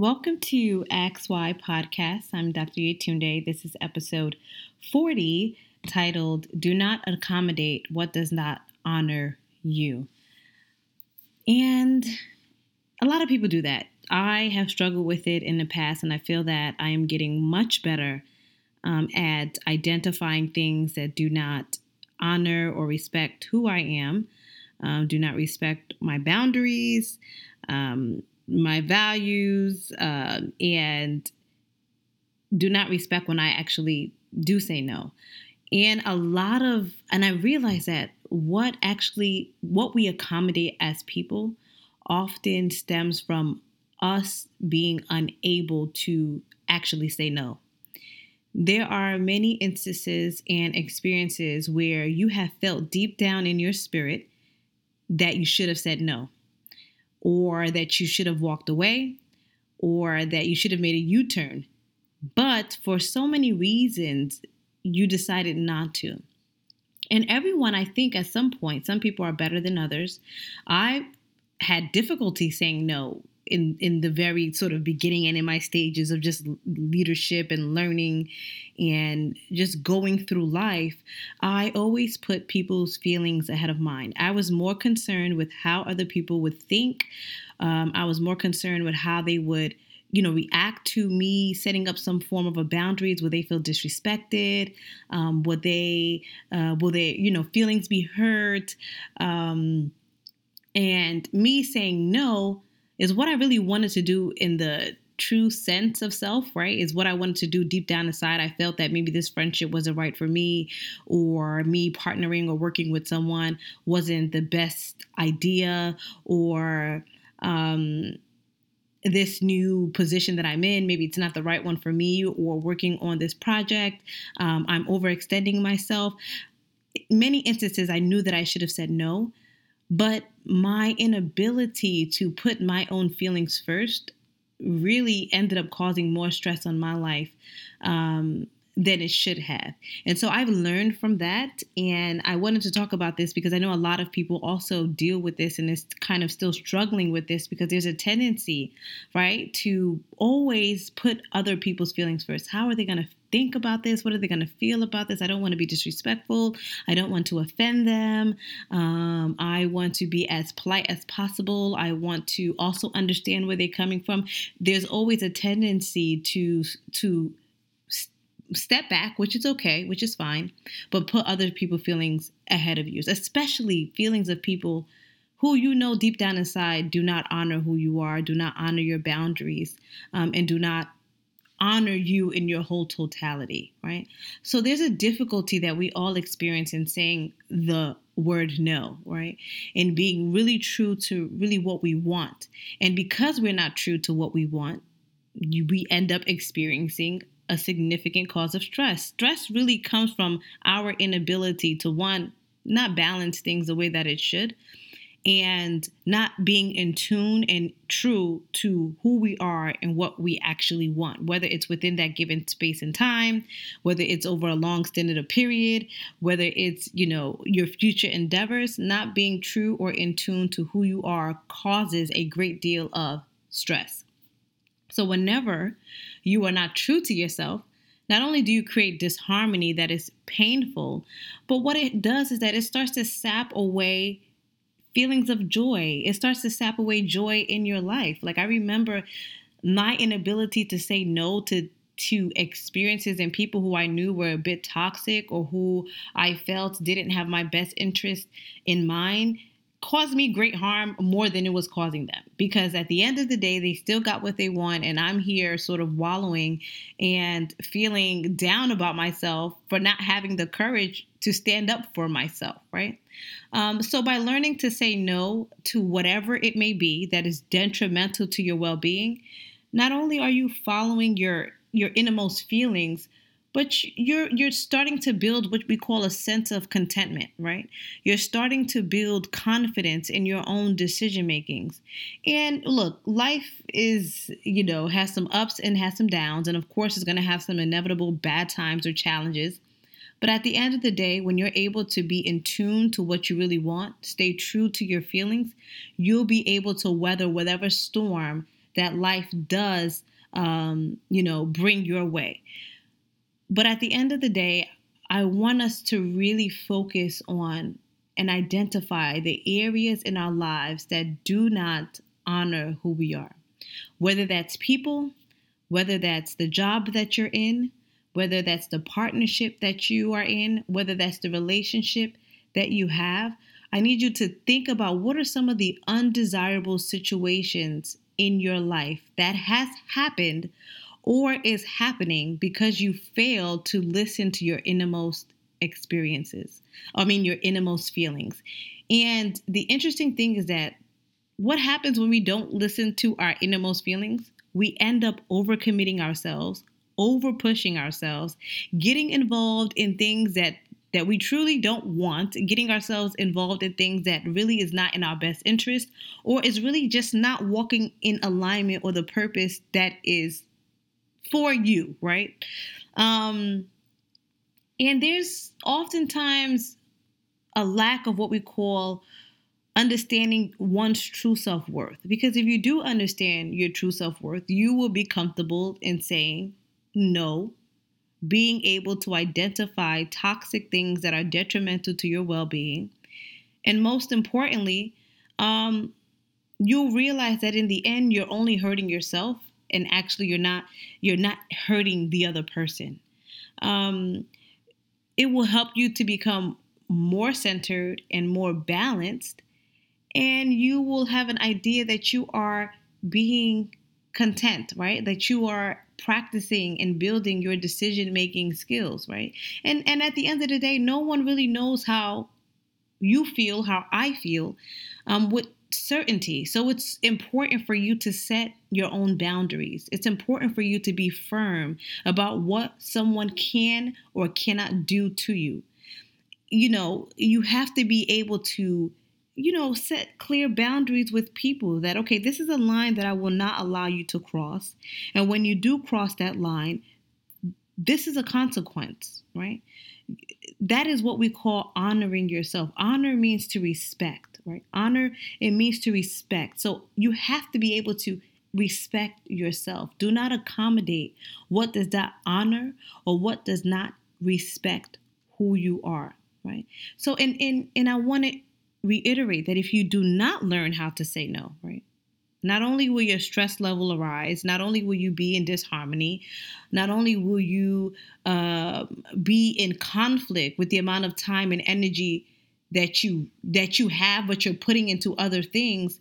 Welcome to XY Podcast. I'm Dr. Yetunde. This is episode 40 titled Do Not Accommodate What Does Not Honor You. And a lot of people do that. I have struggled with it in the past, and I feel that I am getting much better um, at identifying things that do not honor or respect who I am, um, do not respect my boundaries, um, my values, uh, and do not respect when I actually do say no. And a lot of, and I realize that what actually, what we accommodate as people often stems from us being unable to actually say no. There are many instances and experiences where you have felt deep down in your spirit that you should have said no or that you should have walked away, or that you should have made a U turn. But for so many reasons, you decided not to. And everyone, I think, at some point, some people are better than others. I had difficulty saying no in in the very sort of beginning and in my stages of just leadership and learning and just going through life i always put people's feelings ahead of mine. I was more concerned with how other people would think. Um, i was more concerned with how they would you know react to me setting up some form of a boundaries. Will they feel disrespected? Um, will they uh, will they you know feelings be hurt? Um, and me saying no is what I really wanted to do in the true sense of self, right? Is what I wanted to do deep down inside. I felt that maybe this friendship wasn't right for me, or me partnering or working with someone wasn't the best idea, or um, this new position that I'm in, maybe it's not the right one for me, or working on this project, um, I'm overextending myself. Many instances, I knew that I should have said no, but my inability to put my own feelings first really ended up causing more stress on my life. Um, than it should have. And so I've learned from that. And I wanted to talk about this because I know a lot of people also deal with this and is kind of still struggling with this because there's a tendency, right, to always put other people's feelings first. How are they going to think about this? What are they going to feel about this? I don't want to be disrespectful. I don't want to offend them. Um, I want to be as polite as possible. I want to also understand where they're coming from. There's always a tendency to to step back, which is okay, which is fine, but put other people's feelings ahead of yours, especially feelings of people who you know deep down inside do not honor who you are, do not honor your boundaries, um, and do not honor you in your whole totality, right? So there's a difficulty that we all experience in saying the word no, right? And being really true to really what we want. And because we're not true to what we want, you, we end up experiencing a significant cause of stress. Stress really comes from our inability to one, not balance things the way that it should, and not being in tune and true to who we are and what we actually want, whether it's within that given space and time, whether it's over a long stint of period, whether it's, you know, your future endeavors, not being true or in tune to who you are causes a great deal of stress. So whenever you are not true to yourself, not only do you create disharmony that is painful, but what it does is that it starts to sap away feelings of joy. It starts to sap away joy in your life. Like I remember my inability to say no to to experiences and people who I knew were a bit toxic or who I felt didn't have my best interest in mind caused me great harm more than it was causing them. Because at the end of the day they still got what they want and i'm here sort of wallowing and feeling down about myself for not having the courage to stand up for myself right? Um, so by learning to say no to whatever it may be that is detrimental to your well-being not only are you following your your innermost feelings but you're you're starting to build what we call a sense of contentment right? You're starting to build confidence in your own decision makings and look life is you know has some ups and has some downs and of course is going to have some inevitable bad times or challenges. But at the end of the day when you're able to be in tune to what you really want stay true to your feelings you'll be able to weather whatever storm that life does, um, you know, bring your way. But at the end of the day, I want us to really focus on and identify the areas in our lives that do not honor who we are. Whether that's people, whether that's the job that you're in, whether that's the partnership that you are in, whether that's the relationship that you have, I need you to think about what are some of the undesirable situations in your life that has happened or is happening because you failed to listen to your innermost experiences. I mean, your innermost feelings. And the interesting thing is that what happens when we don't listen to our innermost feelings? We end up overcommitting ourselves, over pushing ourselves, getting involved in things that that we truly don't want, getting ourselves involved in things that really is not in our best interest or is really just not walking in alignment or the purpose that is for you, right? Um, and there's oftentimes a lack of what we call understanding one's true self worth. Because if you do understand your true self worth, you will be comfortable in saying no, being able to identify toxic things that are detrimental to your well being. And most importantly, um, you'll realize that in the end, you're only hurting yourself and actually you're not you're not hurting the other person. Um, it will help you to become more centered and more balanced and you will have an idea that you are being content right? That you are practicing and building your decision making skills right? And and at the end of the day no one really knows how you feel how i feel um, with certainty. So it's important for you to set your own boundaries. It's important for you to be firm about what someone can or cannot do to you. You know, you have to be able to, you know, set clear boundaries with people that, okay, this is a line that I will not allow you to cross. And when you do cross that line, this is a consequence, right? That is what we call honoring yourself. Honor means to respect right? Honor, it means to respect. So you have to be able to respect yourself. Do not accommodate what does not honor or what does not respect who you are, right? So and and and I want to reiterate that if you do not learn how to say no, right? Not only will your stress level arise, not only will you be in disharmony, not only will you uh, be in conflict with the amount of time and energy that you that you have but you're putting into other things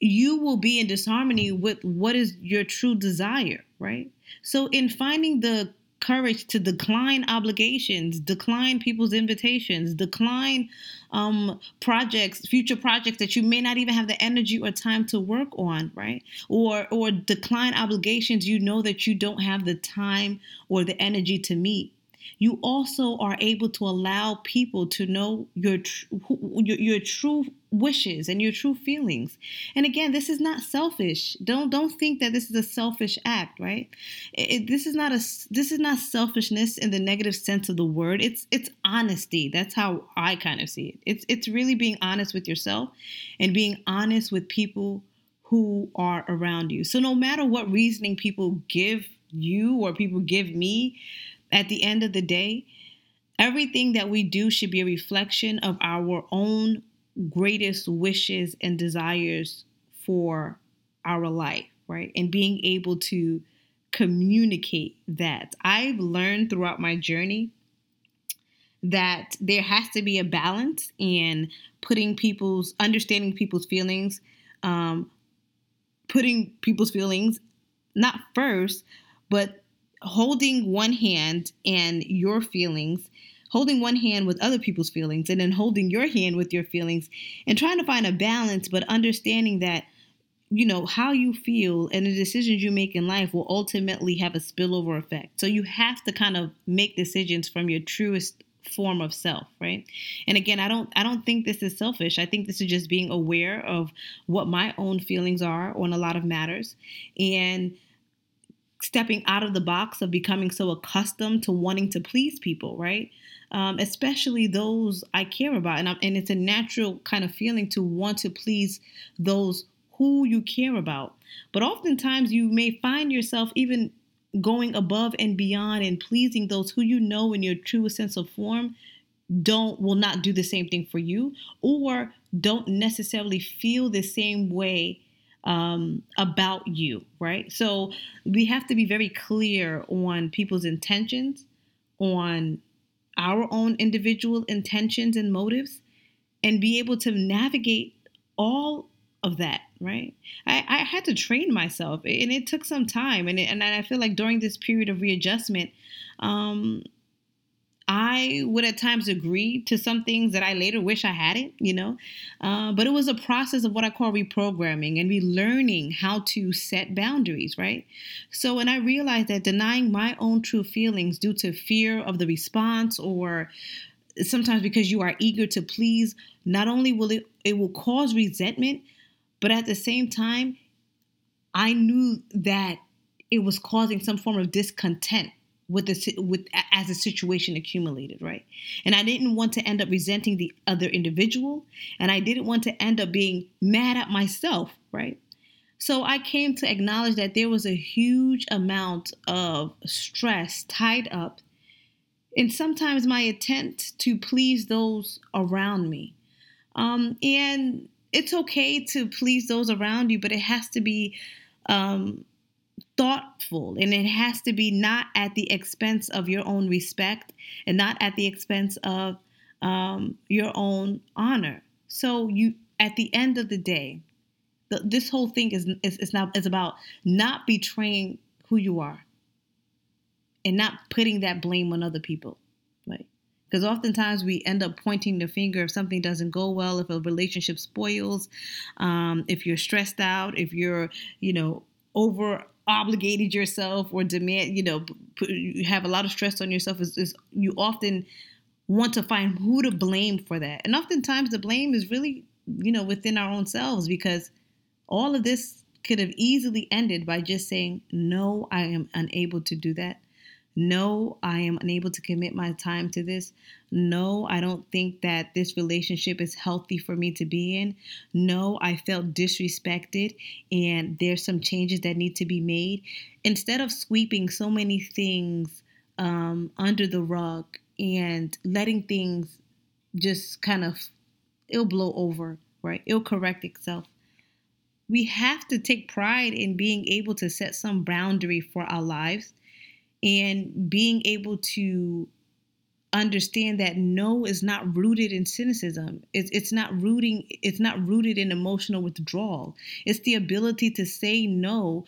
you will be in disharmony with what is your true desire right? So in finding the courage to decline obligations decline people's invitations decline um, projects future projects that you may not even have the energy or time to work on right? Or or decline obligations you know that you don't have the time or the energy to meet you also are able to allow people to know your, tr- your, your true wishes and your true feelings. And again, this is not selfish. Don't don't think that this is a selfish act, right? It, this is not a this is not selfishness in the negative sense of the word. It's it's honesty. That's how I kind of see it. It's it's really being honest with yourself and being honest with people who are around you. So no matter what reasoning people give you or people give me, at the end of the day, everything that we do should be a reflection of our own greatest wishes and desires for our life, right? And being able to communicate that. I've learned throughout my journey that there has to be a balance in putting people's understanding people's feelings, um, putting people's feelings not first, but holding one hand and your feelings, holding one hand with other people's feelings, and then holding your hand with your feelings, and trying to find a balance, but understanding that you know how you feel and the decisions you make in life will ultimately have a spillover effect. So you have to kind of make decisions from your truest form of self right? And again i don't i don't think this is selfish. I think this is just being aware of what my own feelings are on a lot of matters. And stepping out of the box of becoming so accustomed to wanting to please people, right? Um, especially those I care about. And, and it's a natural kind of feeling to want to please those who you care about. But oftentimes you may find yourself even going above and beyond and pleasing those who you know in your truest sense of form don't will not do the same thing for you or don't necessarily feel the same way um, about you, right? So we have to be very clear on people's intentions, on our own individual intentions and motives, and be able to navigate all of that, right? I, I had to train myself, and it took some time, and it, and I feel like during this period of readjustment, um, I would at times agree to some things that I later wish I hadn't, you know. Uh, but it was a process of what I call reprogramming and relearning how to set boundaries, right? So when I realized that denying my own true feelings due to fear of the response or sometimes because you are eager to please, not only will it it will cause resentment, but at the same time, I knew that it was causing some form of discontent with the with as the situation accumulated, right? And I didn't want to end up resenting the other individual, and I didn't want to end up being mad at myself, right? So I came to acknowledge that there was a huge amount of stress tied up in sometimes my attempt to please those around me. Um, and it's okay to please those around you, but it has to be um, thoughtful and it has to be not at the expense of your own respect and not at the expense of um, your own honor. So you, at the end of the day, the, this whole thing is is is now is about not betraying who you are and not putting that blame on other people, right? Because oftentimes we end up pointing the finger if something doesn't go well, if a relationship spoils, um, if you're stressed out, if you're, you know, over obligated yourself or demand, you know, you have a lot of stress on yourself, is, is you often want to find who to blame for that. And oftentimes the blame is really, you know, within our own selves because all of this could have easily ended by just saying, no, I am unable to do that. No, I am unable to commit my time to this. No, I don't think that this relationship is healthy for me to be in. No, I felt disrespected and there's some changes that need to be made. Instead of sweeping so many things um, under the rug and letting things just kind of, it'll blow over, right? It'll correct itself. We have to take pride in being able to set some boundary for our lives and being able to understand that no is not rooted in cynicism. It's, it's not rooting it's not rooted in emotional withdrawal. It's the ability to say no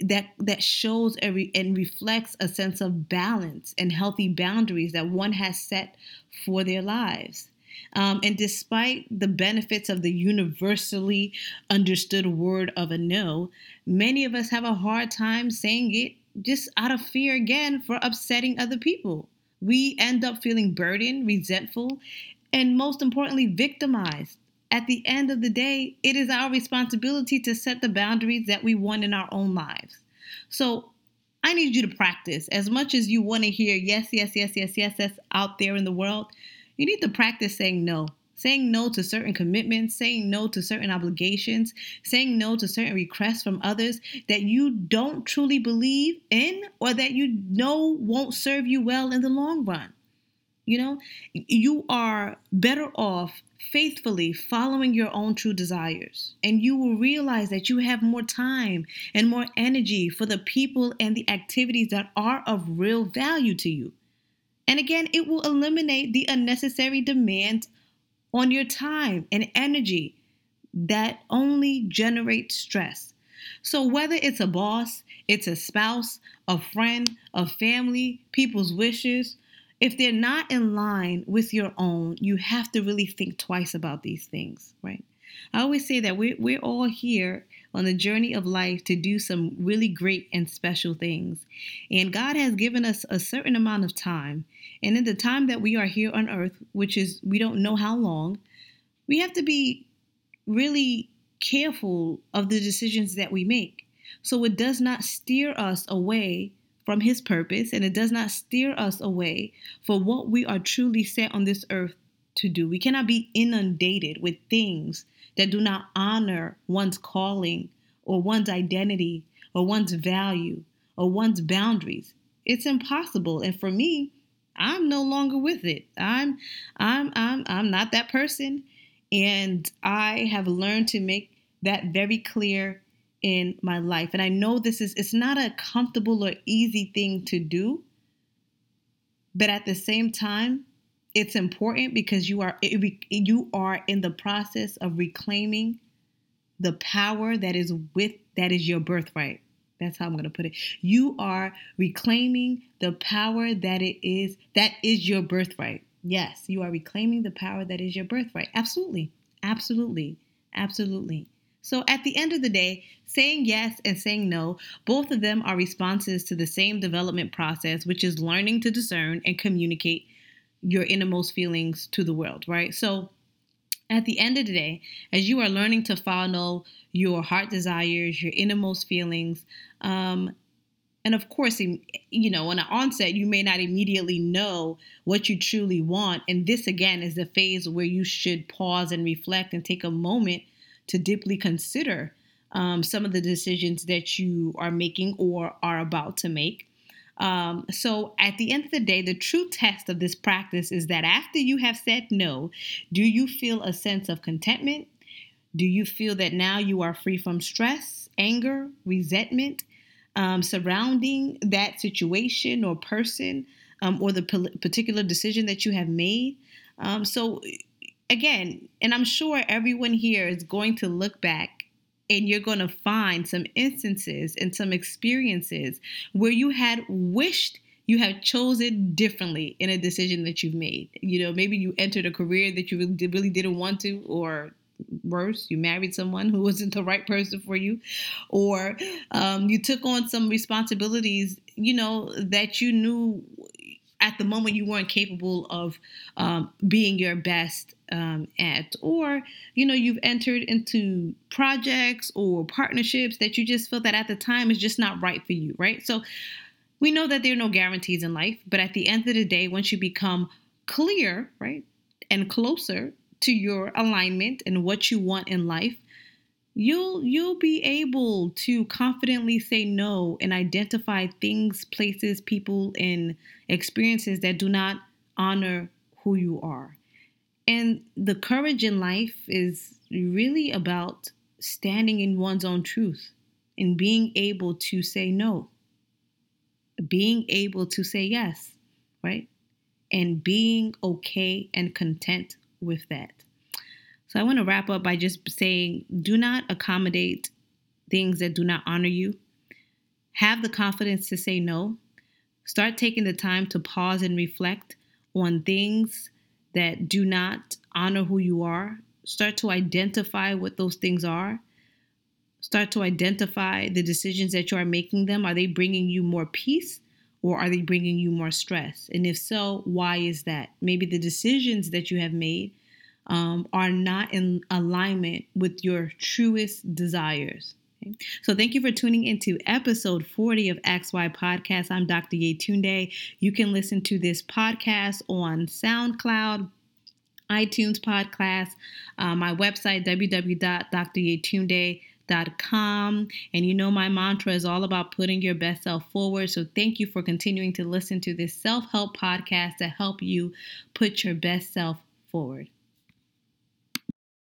that that shows and reflects a sense of balance and healthy boundaries that one has set for their lives. Um, and despite the benefits of the universally understood word of a no many of us have a hard time saying it just out of fear again for upsetting other people. We end up feeling burdened, resentful, and most importantly, victimized. At the end of the day, it is our responsibility to set the boundaries that we want in our own lives. So I need you to practice as much as you want to hear yes, yes, yes, yes, yes, yes out there in the world. You need to practice saying no saying no to certain commitments, saying no to certain obligations, saying no to certain requests from others that you don't truly believe in or that you know won't serve you well in the long run. You know, you are better off faithfully following your own true desires, and you will realize that you have more time and more energy for the people and the activities that are of real value to you. And again, it will eliminate the unnecessary demands on your time and energy that only generate stress. So, whether it's a boss, it's a spouse, a friend, a family, people's wishes, if they're not in line with your own, you have to really think twice about these things, right? I always say that we're, we're all here on the journey of life to do some really great and special things. And God has given us a certain amount of time. And in the time that we are here on earth, which is we don't know how long, we have to be really careful of the decisions that we make. So it does not steer us away from his purpose and it does not steer us away for what we are truly set on this earth to do. We cannot be inundated with things that do not honor one's calling or one's identity or one's value or one's boundaries. It's impossible. And for me, I'm no longer with it. I'm I'm I'm I'm not that person and I have learned to make that very clear in my life. And I know this is it's not a comfortable or easy thing to do. But at the same time, it's important because you are you are in the process of reclaiming the power that is with that is your birthright. That's how I'm going to put it. You are reclaiming the power that it is that is your birthright. Yes, you are reclaiming the power that is your birthright. Absolutely. Absolutely. Absolutely. So at the end of the day, saying yes and saying no, both of them are responses to the same development process, which is learning to discern and communicate your innermost feelings to the world, right? So at the end of the day, as you are learning to follow your heart desires, your innermost feelings, um, and of course, you know, on the onset, you may not immediately know what you truly want. And this, again, is the phase where you should pause and reflect and take a moment to deeply consider um, some of the decisions that you are making or are about to make. Um, so, at the end of the day, the true test of this practice is that after you have said no, do you feel a sense of contentment? Do you feel that now you are free from stress, anger, resentment um, surrounding that situation or person um, or the particular decision that you have made? Um, so, again, and I'm sure everyone here is going to look back and you're going to find some instances and some experiences where you had wished you had chosen differently in a decision that you've made. You know, maybe you entered a career that you really, really didn't want to, or worse, you married someone who wasn't the right person for you, or um, you took on some responsibilities, you know, that you knew at the moment you weren't capable of um, being your best um, at, or you know you've entered into projects or partnerships that you just feel that at the time is just not right for you, right? So we know that there are no guarantees in life, but at the end of the day, once you become clear, right, and closer to your alignment and what you want in life, you'll you'll be able to confidently say no and identify things, places, people and experiences that do not honor who you are. And the courage in life is really about standing in one's own truth and being able to say no, being able to say yes, right? And being okay and content with that. So I want to wrap up by just saying do not accommodate things that do not honor you. Have the confidence to say no. Start taking the time to pause and reflect on things that do not honor who you are. Start to identify what those things are. Start to identify the decisions that you are making them. Are they bringing you more peace or are they bringing you more stress? And if so, why is that? Maybe the decisions that you have made um, are not in alignment with your truest desires. So, thank you for tuning into episode 40 of XY Podcast. I'm Dr. Yetunde. You can listen to this podcast on SoundCloud, iTunes Podcast, uh, my website, www.dryetunde.com. And you know, my mantra is all about putting your best self forward. So, thank you for continuing to listen to this self help podcast to help you put your best self forward.